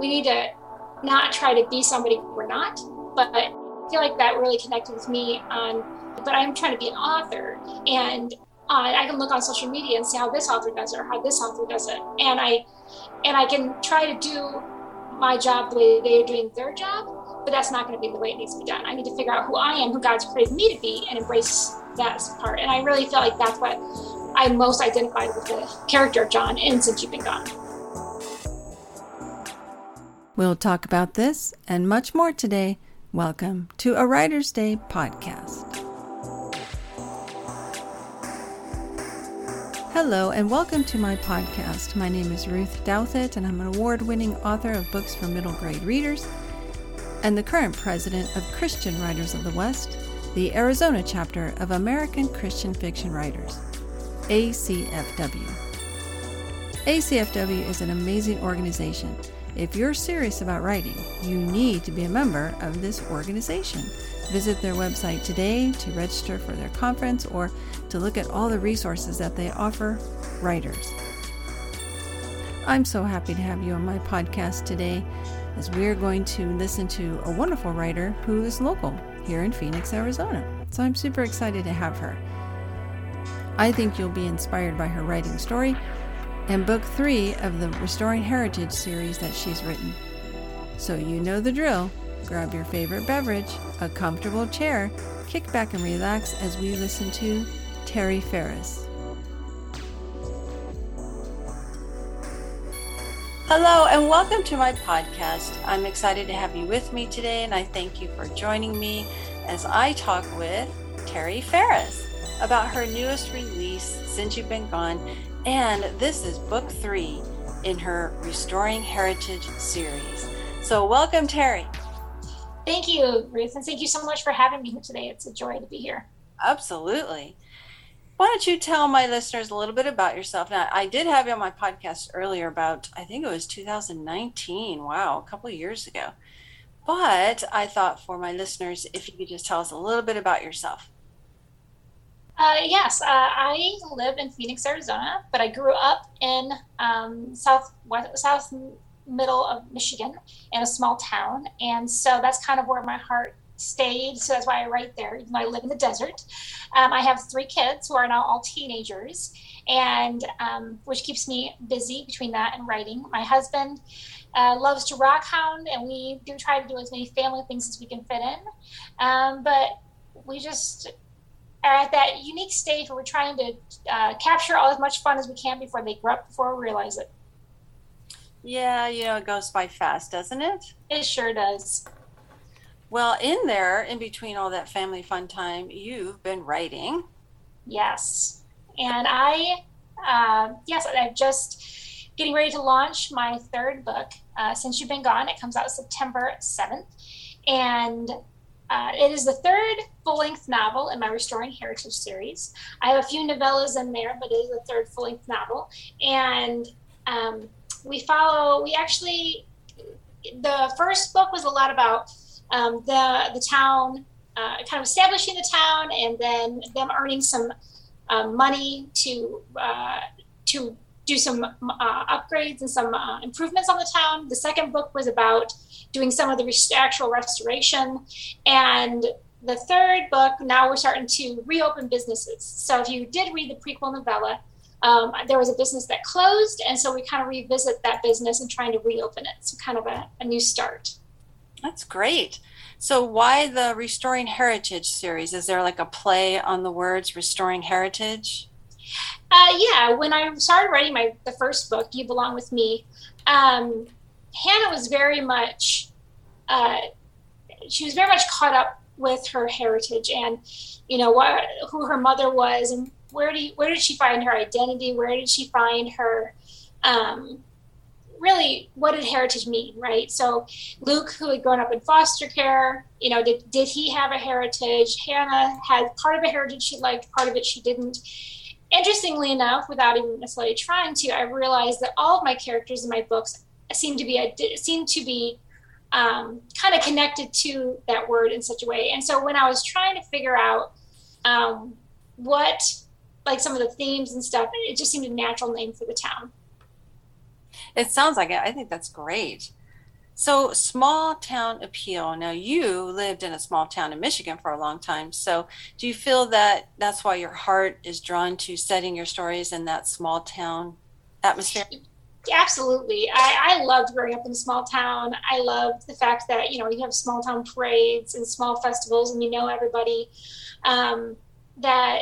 we need to not try to be somebody we're not. But I feel like that really connected with me on, but I'm trying to be an author and uh, I can look on social media and see how this author does it or how this author does it. And I, and I can try to do my job the way they're doing their job, but that's not going to be the way it needs to be done. I need to figure out who I am, who God's created me to be, and embrace that part. And I really feel like that's what I most identified with the character of John in Since You've Been Gone. We'll talk about this and much more today. Welcome to a Writer's Day podcast. Hello, and welcome to my podcast. My name is Ruth Douthit, and I'm an award winning author of books for middle grade readers and the current president of Christian Writers of the West, the Arizona chapter of American Christian Fiction Writers, ACFW. ACFW is an amazing organization if you're serious about writing, you need to be a member of this organization. Visit their website today to register for their conference or to look at all the resources that they offer writers. I'm so happy to have you on my podcast today as we're going to listen to a wonderful writer who is local here in Phoenix, Arizona. So I'm super excited to have her. I think you'll be inspired by her writing story and book three of the Restoring Heritage series that she's written. So you know the drill. Grab your favorite beverage, a comfortable chair, kick back and relax as we listen to Tari Faris. Hello, and welcome to my podcast. I'm excited to have you with me today, and I thank you for joining me as I talk with Tari Faris about her newest release, Since You've Been Gone, and this is book three in her Restoring Heritage series. So, welcome, Tari. Thank you, Ruth, and thank you so much for having me here today. It's a joy to be here. Absolutely. Why don't you tell my listeners a little bit about yourself? Now, I did have you on my podcast earlier about, I think it was 2019. Wow, a couple of years ago. But I thought for my listeners, if you could just tell us a little bit about yourself. Uh, yes, uh, I live in Phoenix, Arizona, but I grew up in um, south south middle of Michigan in a small town, and so that's kind of where my heart stayed. So that's why I write there, even though I live in the desert. Um, I have three kids who are now all teenagers, and um, which keeps me busy between that and writing. My husband uh, loves to rock hound, and we do try to do as many family things as we can fit in. Um, but we just are at that unique stage where we're trying to uh, capture all as much fun as we can before they grow up, before we realize it. Yeah, you know, it goes by fast, doesn't it? It sure does. Well, in there, in between all that family fun time, you've been writing. Yes. And I, uh, yes, I'm just getting ready to launch my third book, uh, Since You've Been Gone. It comes out September 7th. And uh, it is the third full length novel in my Restoring Heritage series. I have a few novellas in there, but it is the third full length novel. And um, we follow, we actually, the first book was a lot about um, the, the town, uh, kind of establishing the town and then them earning some um, money to, uh, to do some uh, upgrades and some uh, improvements on the town. The second book was about doing some of the actual restoration. And the third book, now we're starting to reopen businesses. So if you did read the prequel novella, um, there was a business that closed, and so we kind of revisit that business and trying to reopen it. So kind of a, a new start. That's great. So why the Restoring Heritage series? Is there like a play on the words restoring heritage? Uh, yeah, when I started writing my the first book, You Belong with Me, um, Hannah was very much, uh, she was very much caught up with her heritage and, you know, what who her mother was and where do you, where did she find her identity? Where did she find her, um, really, what did heritage mean, right? So Luke, who had grown up in foster care, you know, did did he have a heritage? Hannah had part of a heritage she liked, part of it she didn't interestingly enough, without even necessarily trying to, I realized that all of my characters in my books seem to be seem to be um, kind of connected to that word in such a way. And so when I was trying to figure out um, what like some of the themes and stuff, it just seemed a natural name for the town. It sounds like it. I think that's great. So, small town appeal. Now, you lived in a small town in Michigan for a long time. So, do you feel that that's why your heart is drawn to setting your stories in that small town atmosphere? Absolutely. I, I loved growing up in a small town. I loved the fact that, you know, you have small town parades and small festivals and you know everybody. Um, that,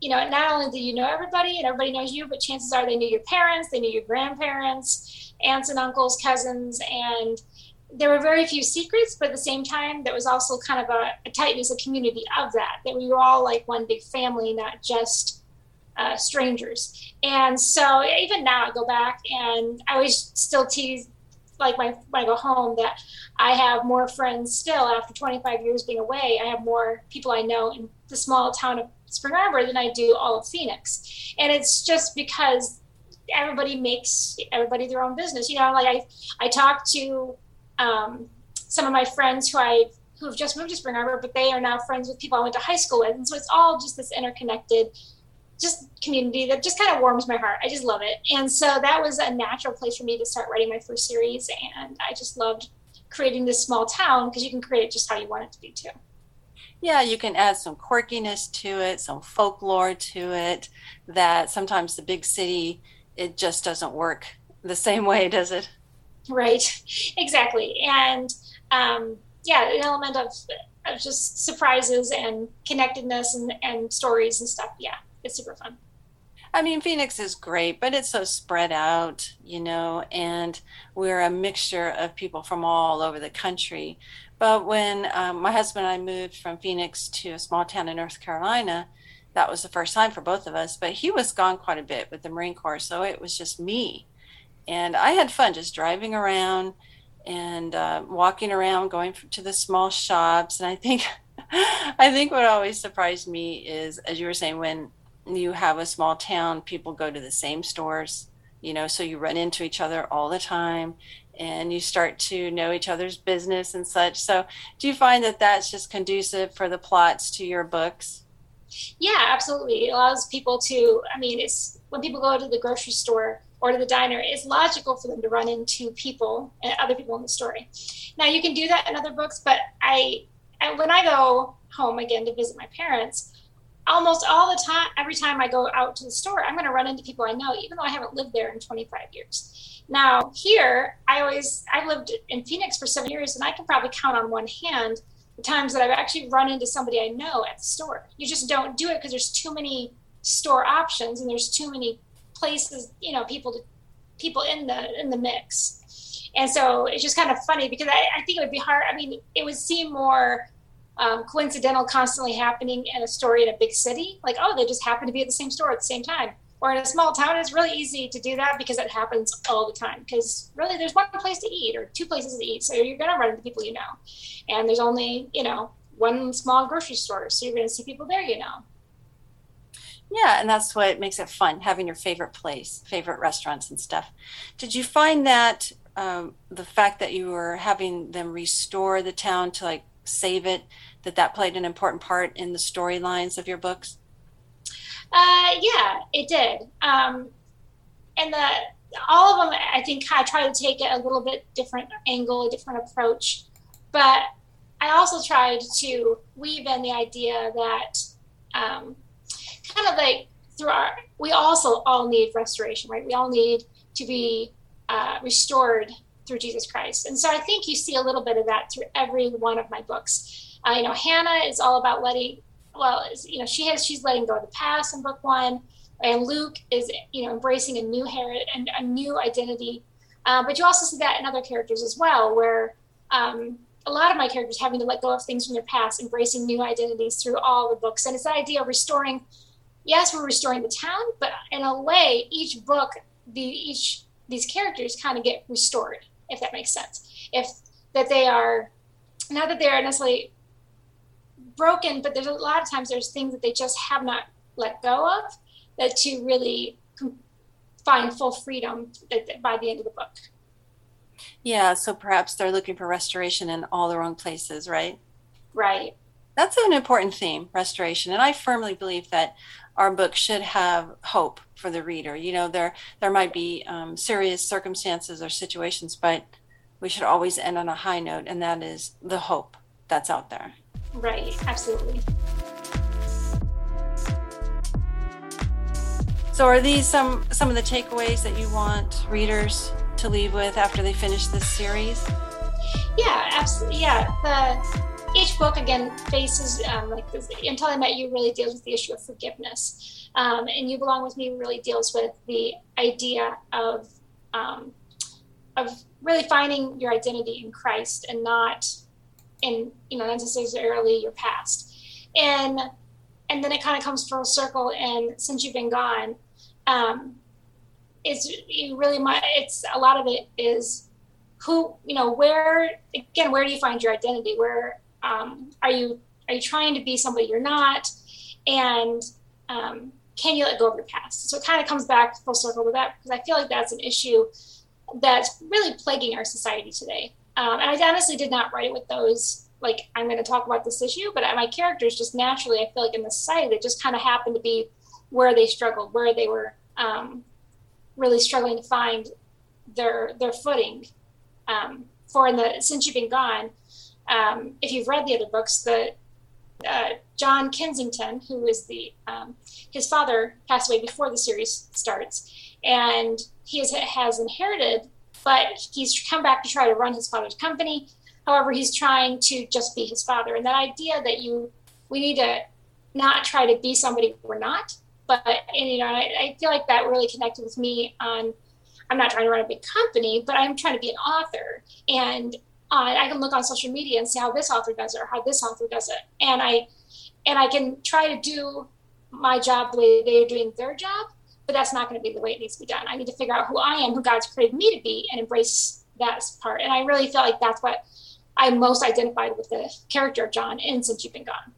you know, not only do you know everybody and everybody knows you, but chances are they knew your parents, they knew your grandparents, aunts and uncles, cousins, and there were very few secrets, but at the same time, there was also kind of a, a tightness, a community of that, that we were all like one big family, not just uh, strangers. And so even now, I go back and I always still tease, like my when I go home, that I have more friends still after 25 years being away. I have more people I know in the small town of Spring Arbor than I do all of Phoenix, and it's just because everybody makes everybody their own business. You know, like I I talk to um, some of my friends who I who have just moved to Spring Arbor, but they are now friends with people I went to high school with, and so it's all just this interconnected, just community that just kind of warms my heart. I just love it, and so that was a natural place for me to start writing my first series, and I just loved creating this small town because you can create just how you want it to be too. Yeah, you can add some quirkiness to it, some folklore to it. That sometimes the big city it just doesn't work the same way, does it? Right, exactly. And um, yeah, an element of, of just surprises and connectedness and, and stories and stuff. Yeah, it's super fun. I mean, Phoenix is great, but it's so spread out, you know, and we're a mixture of people from all over the country. But when um, my husband and I moved from Phoenix to a small town in North Carolina, that was the first time for both of us. But he was gone quite a bit with the Marine Corps, so it was just me and I had fun just driving around and uh, walking around, going to the small shops. And I think, I think what always surprised me is, as you were saying, when you have a small town, people go to the same stores, you know, so you run into each other all the time and you start to know each other's business and such. So, do you find that that's just conducive for the plots to your books? Yeah, absolutely. It allows people to, I mean, it's when people go to the grocery store, or to the diner, it's logical for them to run into people and other people in the story. Now you can do that in other books, but I, when I go home again to visit my parents, almost all the time, every time I go out to the store, I'm going to run into people I know, even though I haven't lived there in 25 years. Now here, I always I've lived in Phoenix for seven years, and I can probably count on one hand times that I've actually run into somebody I know at the store. You just don't do it because there's too many store options and there's too many places, you know, people to people in the in the mix. And so it's just kind of funny because I, I think it would be hard. I mean, it would seem more um, coincidental, constantly happening in a story in a big city. Like, oh, they just happen to be at the same store at the same time. Or in a small town, it's really easy to do that because it happens all the time. Because really, there's one place to eat or two places to eat, so you're going to run into people you know. And there's only, you know, one small grocery store, so you're going to see people there you know. Yeah, and that's what makes it fun having your favorite place, favorite restaurants and stuff. Did you find that um, the fact that you were having them restore the town to like save it, that that played an important part in the storylines of your books? Uh, yeah, it did. Um, and the all of them, I think, I try to take a little bit different angle, a different approach. But I also tried to weave in the idea that um, kind of like through our, we also all need restoration, right? We all need to be uh, restored through Jesus Christ. And so I think you see a little bit of that through every one of my books. Uh, you know, Hannah is all about letting, well, you know, she has, she's letting go of the past in book one. And Luke is, you know, embracing a new heritage and a new identity. Uh, but you also see that in other characters as well, where um, a lot of my characters having to let go of things from their past, embracing new identities through all the books. And it's that idea of restoring yes, we're restoring the town, but in a way, each book, the each these characters kind of get restored, if that makes sense. If that they are not that they are necessarily broken, but there's a lot of times there's things that they just have not let go of that to really find full freedom by the end of the book. Yeah, so perhaps they're looking for restoration in all the wrong places, right? Right. That's an important theme, restoration. And I firmly believe that our book should have hope for the reader. You know, there there might be um, serious circumstances or situations, but we should always end on a high note, and that is the hope that's out there. Right, absolutely. So, are these some some of the takeaways that you want readers to leave with after they finish this series? Yeah, absolutely. Yeah, the each book again faces um, like this, until I met you really deals with the issue of forgiveness, um, and you belong with me really deals with the idea of um, of really finding your identity in Christ and not in you know not necessarily your past, and and then it kind of comes full circle. And since you've been gone, um, it's you really my it's a lot of it is who you know where again where do you find your identity? Where um, are you are you trying to be somebody you're not? And um, can you let go of your past? So it kind of comes back full circle to that because i feel like that's an issue that's really plaguing our society today um, and i honestly did not write it with those like i'm going to talk about this issue but my characters just naturally i feel like in the site, it just kind of happened to be where they struggled where they were um, really struggling to find their their footing. Um, for in the since you've been gone, um, if you've read the other books, the uh, John Kensington, who is the um, his father passed away before the series starts, and he has, has inherited, but he's come back to try to run his father's company. However, he's trying to just be his father, and that idea that you we need to not try to be somebody we're not, but and, you know, I, I feel like that really connected with me on. I'm not trying to run a big company, but I'm trying to be an author, and uh, I can look on social media and see how this author does it or how this author does it, and I and I can try to do my job the way they're doing their job, but that's not going to be the way it needs to be done. I need to figure out who I am, who God's created me to be, and embrace that part. And I really feel like that's what I most identified with the character of John in Since You've Been Gone.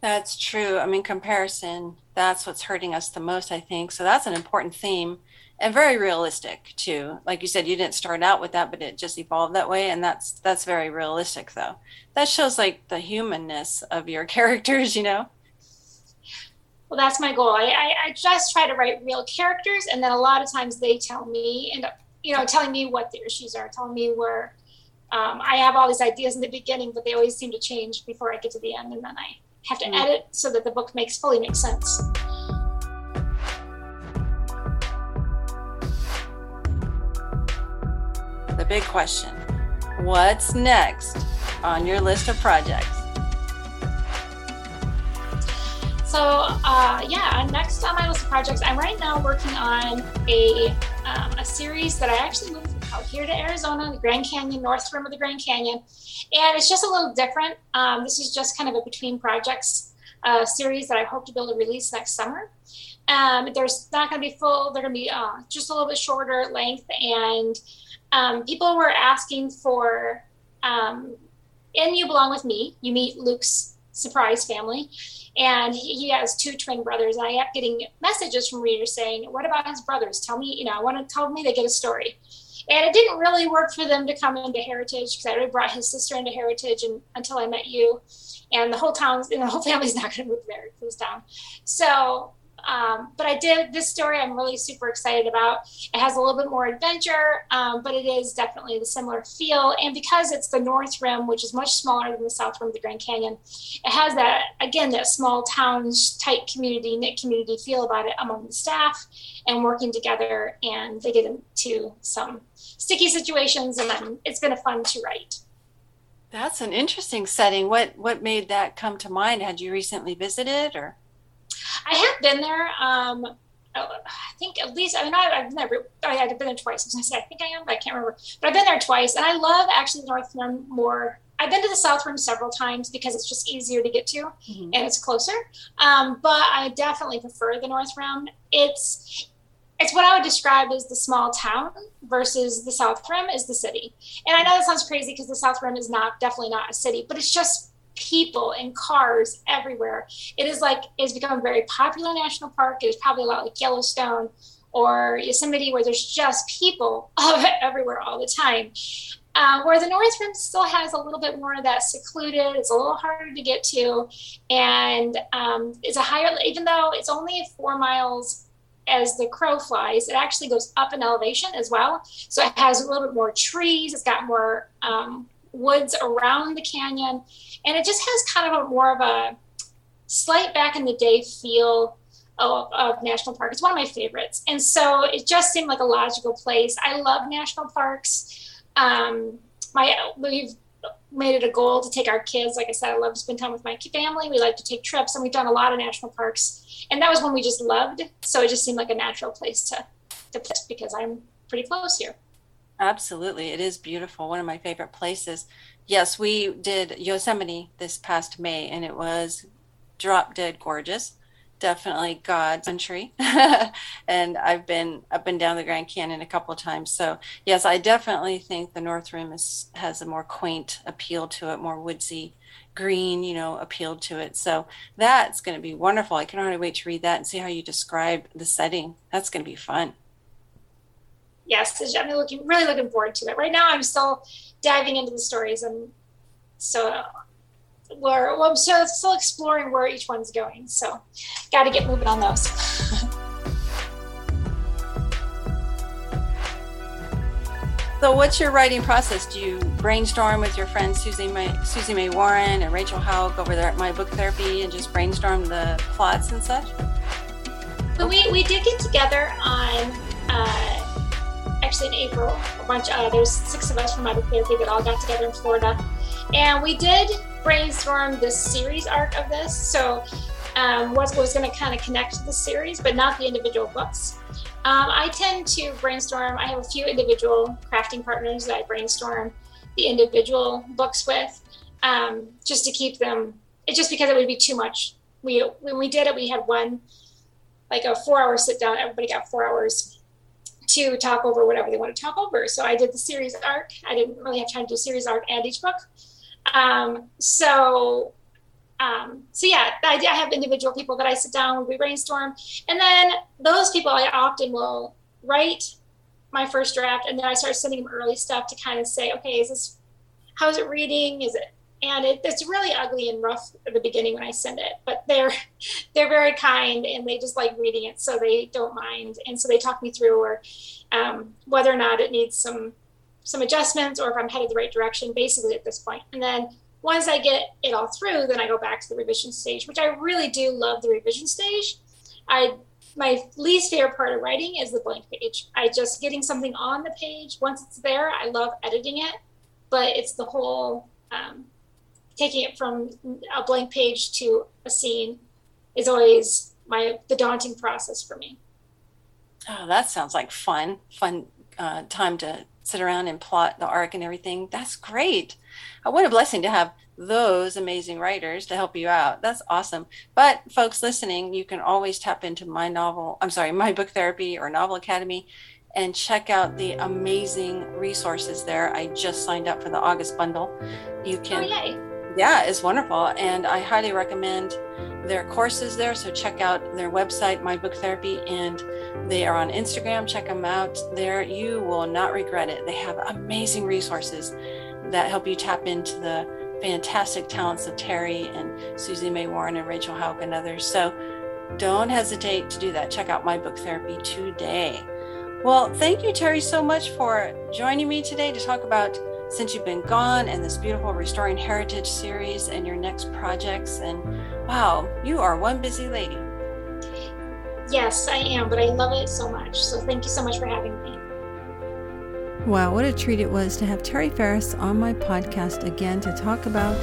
That's true. I mean, comparison, that's what's hurting us the most, I think. So that's an important theme and very realistic too. Like you said, you didn't start out with that, but it just evolved that way. And that's, that's very realistic though. That shows like the humanness of your characters, you know? Well, that's my goal. I, I, I just try to write real characters. And then a lot of times they tell me, and, you know, telling me what their issues are, telling me where um, I have all these ideas in the beginning, but they always seem to change before I get to the end. And then I, have to mm. edit so that the book makes fully makes sense. The big question What's next on your list of projects? So, uh, yeah, next on my list of projects, I'm right now working on a, um, a series that I actually moved out here to Arizona, the Grand Canyon, North Rim of the Grand Canyon. And it's just a little different. Um, this is just kind of a between projects uh, series that I hope to be able to release next summer. Um, there's not going to be full, they're going to be uh, just a little bit shorter length. And um, people were asking for, um, and You Belong With Me, you meet Luke's surprise family. And he, has two twin brothers. And I kept getting messages from readers saying, What about his brothers? Tell me, you know, I want to tell me they get a story. And it didn't really work for them to come into Heritage because I already brought his sister into Heritage and, until I met you. And the whole town's, and the whole family's not going to move there this town. So um, but I did this story. I'm really super excited about. It has a little bit more adventure, um, but it is definitely the similar feel. And because it's the North Rim, which is much smaller than the South Rim of the Grand Canyon, it has that again that small towns, tight community, knit community feel about it among the staff and working together. And they get into some sticky situations, and it's been a fun to write. That's an interesting setting. What what made that come to mind? Had you recently visited, or? I have been there. Um, I think at least I mean I, have never I, have been there twice. I was gonna say I think I am, but I can't remember. But I've been there twice, and I love actually the North Rim more. I've been to the South Rim several times because it's just easier to get to mm-hmm. and it's closer. Um, but I definitely prefer the North Rim. It's it's what I would describe as the small town versus the South Rim is the city. And I know that sounds crazy because the South Rim is not definitely not a city, but it's just people and cars everywhere. It is like it's become a very popular national park. It is probably a lot like Yellowstone or Yosemite, where there's just people everywhere all the time. Uh, where the North Rim still has a little bit more of that secluded, it's a little harder to get to, and um, it's a higher. Even though it's only four miles as the crow flies, it actually goes up in elevation as well. So it has a little bit more trees. It's got more um, woods around the canyon, and it just has kind of a more of a slight back in the day feel of, of, national park. It's one of my favorites, and so it just seemed like a logical place. I love national parks. Um, my we've made it a goal to take our kids. Like I said, I love to spend time with my family. We like to take trips, and we've done a lot of national parks. And that was one we just loved. So it just seemed like a natural place to to put because I'm pretty close here. Absolutely, it is beautiful. One of my favorite places. Yes, we did Yosemite this past May, and it was drop dead gorgeous definitely God's country. and I've been up and down the Grand Canyon a couple times. So yes, I definitely think the North Rim is, has a more quaint appeal to it, more woodsy green, you know, appeal to it. So that's going to be wonderful. I can hardly wait to read that and see how you describe the setting. That's going to be fun. Yes, I'm looking really looking forward to it. Right now, I'm still diving into the stories, and so where well, I'm still, still exploring where each one's going. So, got to get moving on those. so, what's your writing process? Do you brainstorm with your friends Susie May, Susie May Warren and Rachel Hauck over there at My Book Therapy and just brainstorm the plots and such? So we, we did get together on uh, actually in April. A bunch of uh, there's six of us from Book Therapy that all got together in Florida, and we did brainstorm the series arc of this. So, um, what was going to kind of connect the series, but not the individual books. Um, I tend to brainstorm. I have a few individual crafting partners that I brainstorm the individual books with, um, just to keep them. It just because it would be too much. We when we did it, we had one like a four-hour sit down. Everybody got four hours to talk over whatever they want to talk over. So I did the series arc. I didn't really have time to do series arc and each book. Um, so, um, so yeah, I, I have individual people that I sit down, with, we brainstorm, and then those people I often will write my first draft, and then I start sending them early stuff to kind of say, okay, is this, how's it reading? Is it, and it, it's really ugly and rough at the beginning when I send it, but they're they're very kind and they just like reading it, so they don't mind, and so they talk me through or um, whether or not it needs some some adjustments or if I'm headed the right direction, basically at this point. And then once I get it all through, then I go back to the revision stage, which I really do love the revision stage. I my least favorite part of writing is the blank page. I just getting something on the page. Once it's there, I love editing it, but it's the whole um, taking it from a blank page to a scene is always my the daunting process for me. Oh, that sounds like fun, fun uh, time to sit around and plot the arc and everything. That's great. Uh, what a blessing to have those amazing writers to help you out. That's awesome. But folks listening, you can always tap into my novel, I'm sorry, my book therapy or novel academy and check out the amazing resources there. I just signed up for the August bundle. You can oh, Yeah, it's wonderful and I highly recommend their courses there. So check out their website, My Book Therapy, and they are on Instagram. Check them out there. You will not regret it. They have amazing resources that help you tap into the fantastic talents of Tari and Susie May Warren and Rachel Hauck and others. So don't hesitate to do that. Check out My Book Therapy today. Well, thank you, Tari, so much for joining me today to talk about since you've been gone and this beautiful Restoring Heritage series and your next projects. And wow, you are one busy lady. Yes, I am, but I love it so much. So thank you so much for having me. Wow, what a treat it was to have Tari Faris on my podcast again to talk about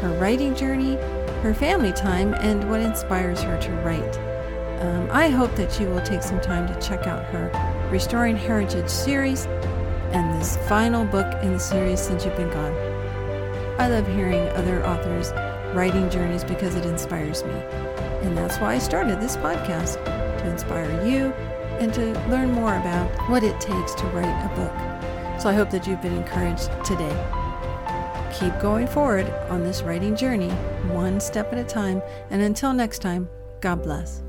her writing journey, her family time, and what inspires her to write. Um, I hope that you will take some time to check out her Restoring Heritage series and this final book in the series since you've been gone. I love hearing other authors' writing journeys because it inspires me. And that's why I started this podcast to inspire you and to learn more about what it takes to write a book. So I hope that you've been encouraged today. Keep going forward on this writing journey, one step at a time. And until next time, God bless.